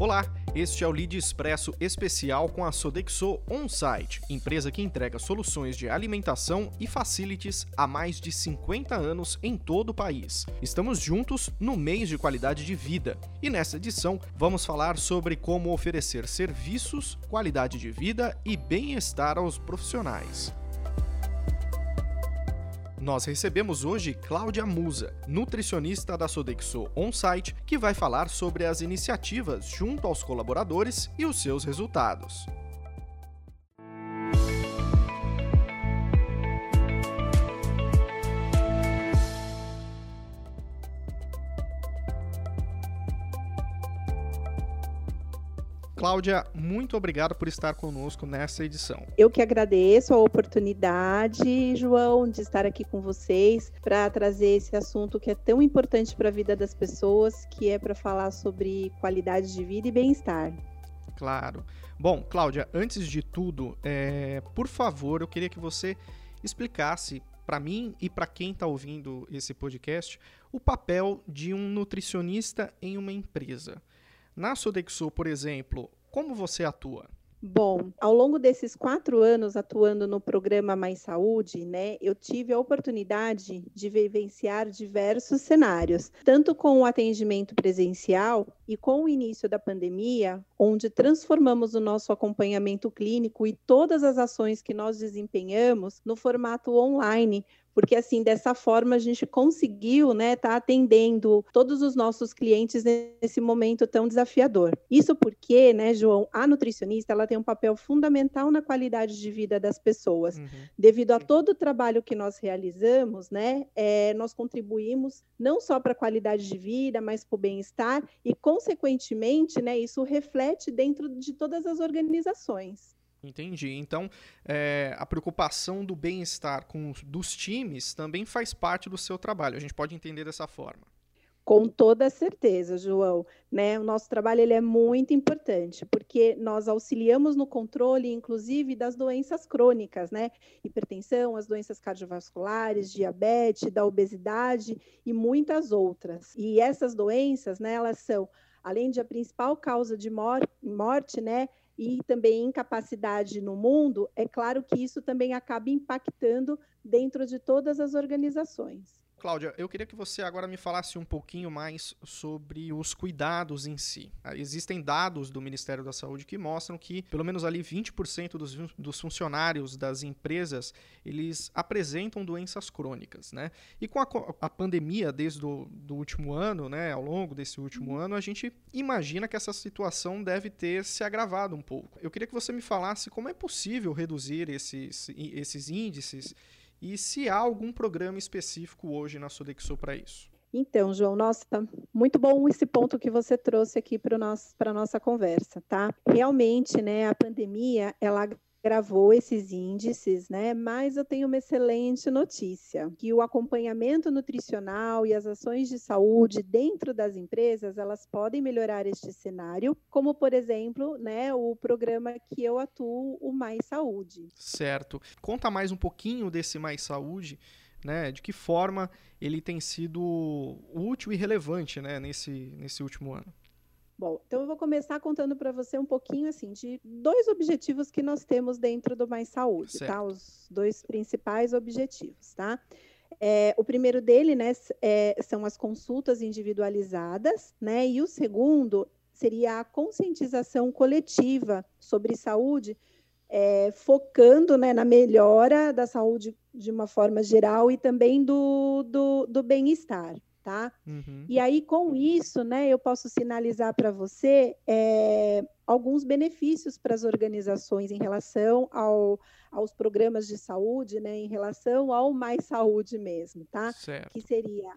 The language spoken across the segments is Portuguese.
Olá, este é o Lead Expresso especial com a Sodexo On-Site, empresa que entrega soluções de alimentação e facilities há mais de 50 anos em todo o país. Estamos juntos no mês de qualidade de vida e nessa edição vamos falar sobre como oferecer serviços, qualidade de vida e bem-estar aos profissionais. Nós recebemos hoje Cláudia Musa, nutricionista da Sodexo On-Site, que vai falar sobre as iniciativas junto aos colaboradores e os seus resultados. Cláudia, muito obrigado por estar conosco nessa edição. Eu que agradeço a oportunidade, João, de estar aqui com vocês para trazer esse assunto que é tão importante para a vida das pessoas, que é para falar sobre qualidade de vida e bem-estar. Claro. Bom, Cláudia, antes de tudo, é, por favor, eu queria que você explicasse para mim e para quem está ouvindo esse podcast o papel de um nutricionista em uma empresa. Na Sodexo, por exemplo, como você atua? Bom, ao longo desses quatro anos atuando no programa Mais Saúde, né, eu tive a oportunidade de vivenciar diversos cenários, tanto com o atendimento presencial e com o início da pandemia, onde transformamos o nosso acompanhamento clínico e todas as ações que nós desempenhamos no formato online, porque assim dessa forma a gente conseguiu, né, estar tá atendendo todos os nossos clientes nesse momento tão desafiador. Isso porque, né, João, a nutricionista ela tem um papel fundamental na qualidade de vida das pessoas, uhum. devido a todo o trabalho que nós realizamos, né, é, nós contribuímos não só para a qualidade de vida, mas para o bem-estar e, consequentemente, né, isso reflete dentro de todas as organizações. Entendi. Então, é, a preocupação do bem-estar dos times também faz parte do seu trabalho. A gente pode entender dessa forma. Com toda certeza, João. Né? O nosso trabalho ele é muito importante, porque nós auxiliamos no controle, inclusive, das doenças crônicas, né? Hipertensão, as doenças cardiovasculares, diabetes, da obesidade e muitas outras. E essas doenças, né, elas são, além de a principal causa de morte, né? E também incapacidade no mundo, é claro que isso também acaba impactando dentro de todas as organizações. Cláudia, eu queria que você agora me falasse um pouquinho mais sobre os cuidados em si. Ah, existem dados do Ministério da Saúde que mostram que pelo menos ali 20% dos, dos funcionários das empresas, eles apresentam doenças crônicas, né? E com a, a pandemia desde o do último ano, né, ao longo desse último uhum. ano, a gente imagina que essa situação deve ter se agravado um pouco. Eu queria que você me falasse como é possível reduzir esses, esses índices e se há algum programa específico hoje na Sodexo para isso. Então, João, nossa, tá muito bom esse ponto que você trouxe aqui para a nossa conversa, tá? Realmente, né, a pandemia, ela gravou esses índices, né? Mas eu tenho uma excelente notícia, que o acompanhamento nutricional e as ações de saúde dentro das empresas, elas podem melhorar este cenário, como por exemplo, né, o programa que eu atuo, o Mais Saúde. Certo. Conta mais um pouquinho desse Mais Saúde. Né, de que forma ele tem sido útil e relevante né, nesse, nesse último ano. Bom, então eu vou começar contando para você um pouquinho assim de dois objetivos que nós temos dentro do Mais Saúde, tá? certo. tá? Os dois principais objetivos, tá? É, o primeiro dele, né, é, são as consultas individualizadas, né? E o segundo seria a conscientização coletiva sobre saúde, é, focando né, na melhora da saúde de uma forma geral e também do, do, do bem-estar tá? Uhum. E aí, com isso, né, eu posso sinalizar para você é, alguns benefícios para as organizações em relação ao, aos programas de saúde, né, em relação ao mais saúde mesmo, tá? Certo. Que seria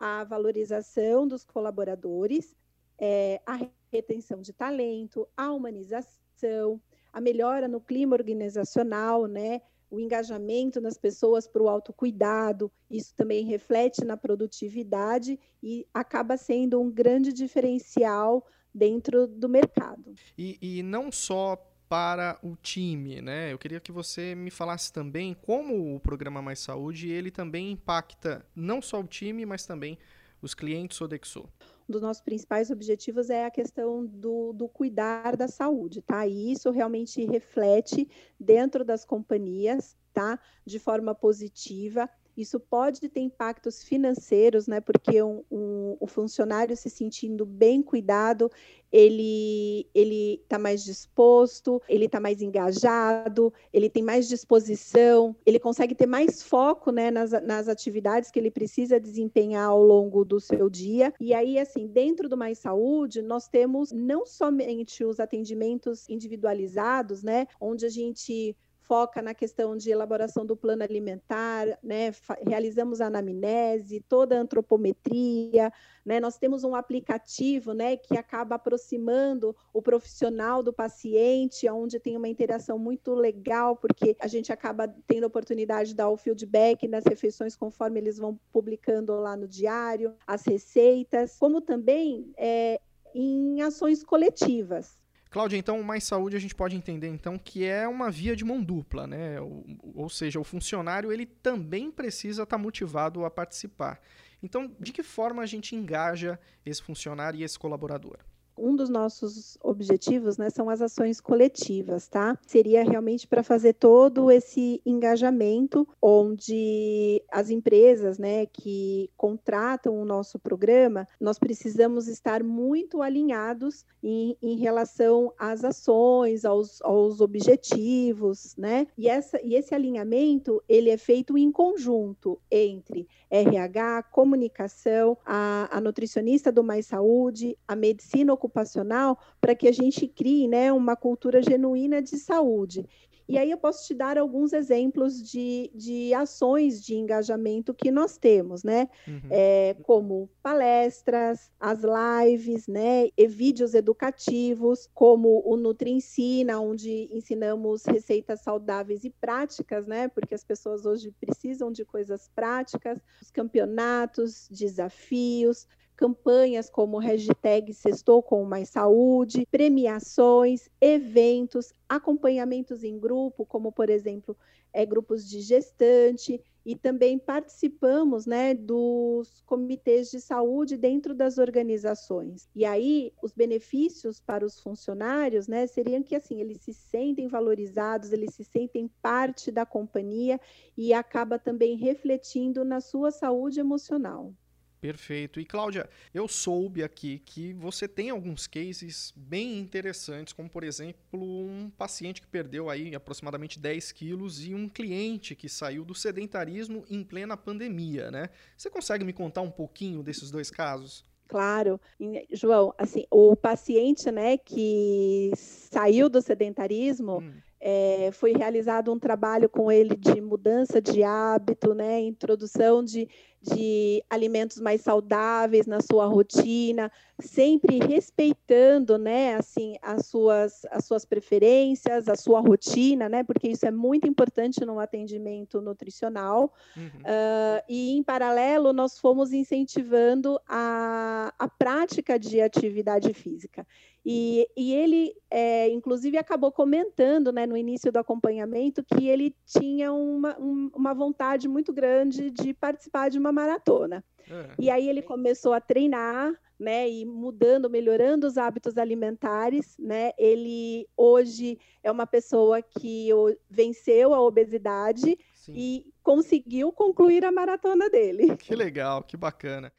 a valorização dos colaboradores, é, a retenção de talento, a humanização, a melhora no clima organizacional, né? O engajamento nas pessoas para o autocuidado, isso também reflete na produtividade e acaba sendo um grande diferencial dentro do mercado. E, e não só para o time, né? Eu queria que você me falasse também como o programa Mais Saúde ele também impacta não só o time, mas também os clientes Sodexo? Um dos nossos principais objetivos é a questão do, do cuidar da saúde, tá? E isso realmente reflete dentro das companhias, tá? De forma positiva isso pode ter impactos financeiros, né? Porque um, um, o funcionário se sentindo bem cuidado, ele ele está mais disposto, ele está mais engajado, ele tem mais disposição, ele consegue ter mais foco, né, nas, nas atividades que ele precisa desempenhar ao longo do seu dia. E aí, assim, dentro do Mais Saúde, nós temos não somente os atendimentos individualizados, né, onde a gente foca na questão de elaboração do plano alimentar, né? realizamos a anamnese, toda a antropometria, né? nós temos um aplicativo né, que acaba aproximando o profissional do paciente, onde tem uma interação muito legal, porque a gente acaba tendo a oportunidade de dar o feedback nas refeições conforme eles vão publicando lá no diário, as receitas, como também é, em ações coletivas. Cláudia, então, mais saúde a gente pode entender então que é uma via de mão dupla, né? Ou, ou seja, o funcionário ele também precisa estar tá motivado a participar. Então, de que forma a gente engaja esse funcionário e esse colaborador? Um dos nossos objetivos né, são as ações coletivas, tá? Seria realmente para fazer todo esse engajamento, onde as empresas né, que contratam o nosso programa, nós precisamos estar muito alinhados em, em relação às ações, aos, aos objetivos, né? E, essa, e esse alinhamento ele é feito em conjunto entre RH, comunicação, a, a nutricionista do Mais Saúde, a medicina ocupacional, para que a gente crie né, uma cultura genuína de saúde. E aí eu posso te dar alguns exemplos de, de ações de engajamento que nós temos, né? Uhum. É, como palestras, as lives, né? E vídeos educativos, como o Nutri Ensina, onde ensinamos receitas saudáveis e práticas, né? Porque as pessoas hoje precisam de coisas práticas, os campeonatos, desafios, campanhas como hashtag Sextou com Mais Saúde, premiações, eventos, acompanhamentos em grupo, como por exemplo, é, grupos de gestante, e também participamos né, dos comitês de saúde dentro das organizações. E aí, os benefícios para os funcionários né, seriam que assim, eles se sentem valorizados, eles se sentem parte da companhia e acaba também refletindo na sua saúde emocional. Perfeito. E Cláudia, eu soube aqui que você tem alguns cases bem interessantes, como por exemplo, um paciente que perdeu aí aproximadamente 10 quilos e um cliente que saiu do sedentarismo em plena pandemia, né? Você consegue me contar um pouquinho desses dois casos? Claro, João, assim, o paciente, né, que saiu do sedentarismo, hum. É, foi realizado um trabalho com ele de mudança de hábito, né, introdução de de alimentos mais saudáveis na sua rotina, sempre respeitando, né, assim, as suas, as suas preferências, a sua rotina, né, porque isso é muito importante no atendimento nutricional. Uhum. Uh, e, em paralelo, nós fomos incentivando a, a prática de atividade física. E, e ele, é, inclusive, acabou comentando né, no início do acompanhamento que ele tinha uma, um, uma vontade muito grande de participar de uma maratona. É. E aí ele começou a treinar, né, e mudando, melhorando os hábitos alimentares, né? Ele hoje é uma pessoa que venceu a obesidade Sim. e conseguiu concluir a maratona dele. Que legal, que bacana.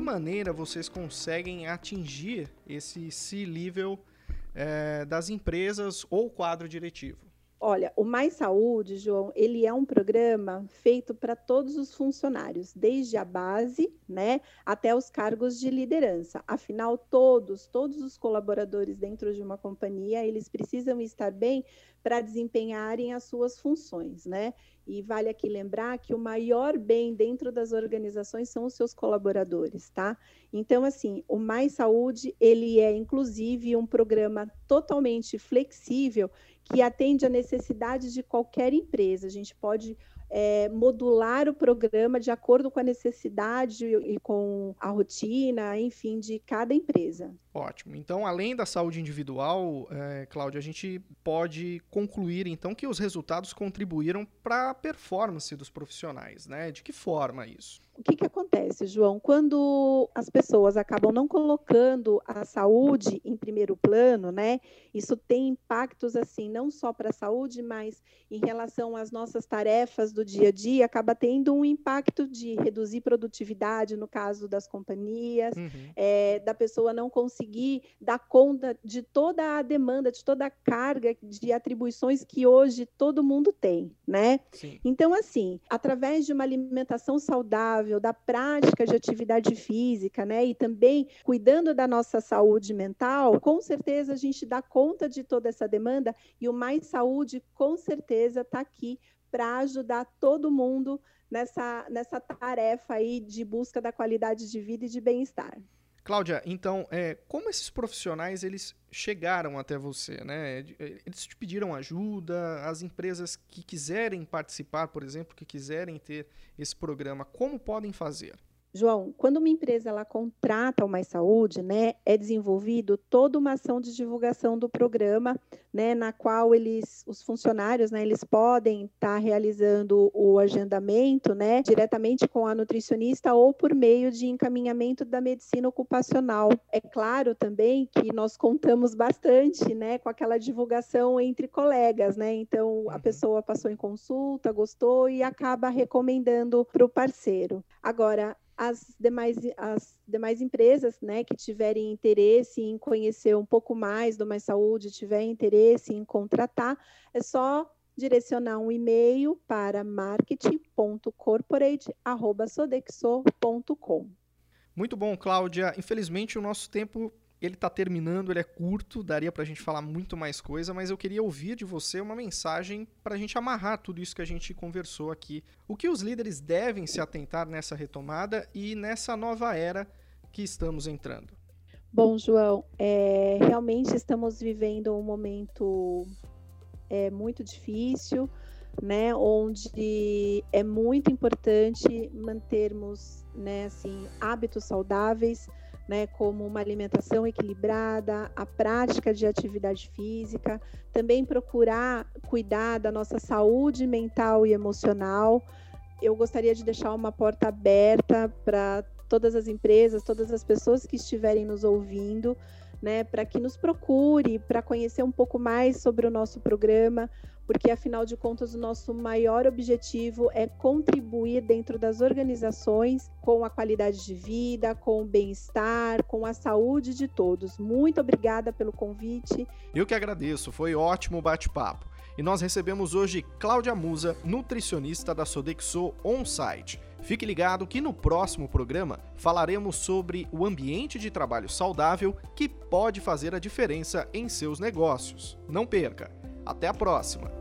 Que maneira vocês conseguem atingir esse C-level é, das empresas ou quadro diretivo? Olha, o Mais Saúde, João, ele é um programa feito para todos os funcionários, desde a base, né, até os cargos de liderança. Afinal, todos, todos os colaboradores dentro de uma companhia, eles precisam estar bem para desempenharem as suas funções, né? E vale aqui lembrar que o maior bem dentro das organizações são os seus colaboradores, tá? Então, assim, o Mais Saúde, ele é inclusive um programa totalmente flexível que atende a necessidade de qualquer empresa. A gente pode é, modular o programa de acordo com a necessidade e com a rotina, enfim, de cada empresa. Ótimo. Então, além da saúde individual, é, Cláudia, a gente pode concluir então que os resultados contribuíram para a performance dos profissionais, né? De que forma isso? O que, que acontece, João? Quando as pessoas acabam não colocando a saúde em primeiro plano, né? Isso tem impactos assim, não só para a saúde, mas em relação às nossas tarefas do dia a dia, acaba tendo um impacto de reduzir produtividade, no caso das companhias, uhum. é, da pessoa não conseguir dar conta de toda a demanda, de toda a carga de atribuições que hoje todo mundo tem, né? Sim. Então, assim, através de uma alimentação saudável, saudável, da prática de atividade física, né? E também cuidando da nossa saúde mental, com certeza a gente dá conta de toda essa demanda e o Mais Saúde, com certeza, está aqui para ajudar todo mundo nessa, nessa tarefa aí de busca da qualidade de vida e de bem-estar. Cláudia, então, é, como esses profissionais eles chegaram até você, né? Eles te pediram ajuda, as empresas que quiserem participar, por exemplo, que quiserem ter esse programa, como podem fazer? João, quando uma empresa ela contrata o Mais Saúde, né, é desenvolvido toda uma ação de divulgação do programa, né, na qual eles, os funcionários, né, eles podem estar tá realizando o agendamento, né, diretamente com a nutricionista ou por meio de encaminhamento da medicina ocupacional. É claro também que nós contamos bastante, né, com aquela divulgação entre colegas, né, então a uhum. pessoa passou em consulta, gostou e acaba recomendando para o parceiro. Agora, as demais, as demais empresas né, que tiverem interesse em conhecer um pouco mais do Mais Saúde, tiverem interesse em contratar, é só direcionar um e-mail para marketing.corporate.sodexo.com. Muito bom, Cláudia. Infelizmente, o nosso tempo ele está terminando, ele é curto, daria para a gente falar muito mais coisa, mas eu queria ouvir de você uma mensagem para a gente amarrar tudo isso que a gente conversou aqui. O que os líderes devem se atentar nessa retomada e nessa nova era que estamos entrando? Bom, João, é, realmente estamos vivendo um momento é, muito difícil, né, onde é muito importante mantermos né, assim, hábitos saudáveis né, como uma alimentação equilibrada, a prática de atividade física, também procurar cuidar da nossa saúde mental e emocional. Eu gostaria de deixar uma porta aberta para todas as empresas, todas as pessoas que estiverem nos ouvindo, né, para que nos procure, para conhecer um pouco mais sobre o nosso programa, porque afinal de contas o nosso maior objetivo é contribuir dentro das organizações com a qualidade de vida, com o bem-estar, com a saúde de todos. Muito obrigada pelo convite. Eu que agradeço, foi ótimo bate-papo. E nós recebemos hoje Cláudia Musa, nutricionista da Sodexo On-Site. Fique ligado que no próximo programa falaremos sobre o ambiente de trabalho saudável que pode fazer a diferença em seus negócios. Não perca! Até a próxima!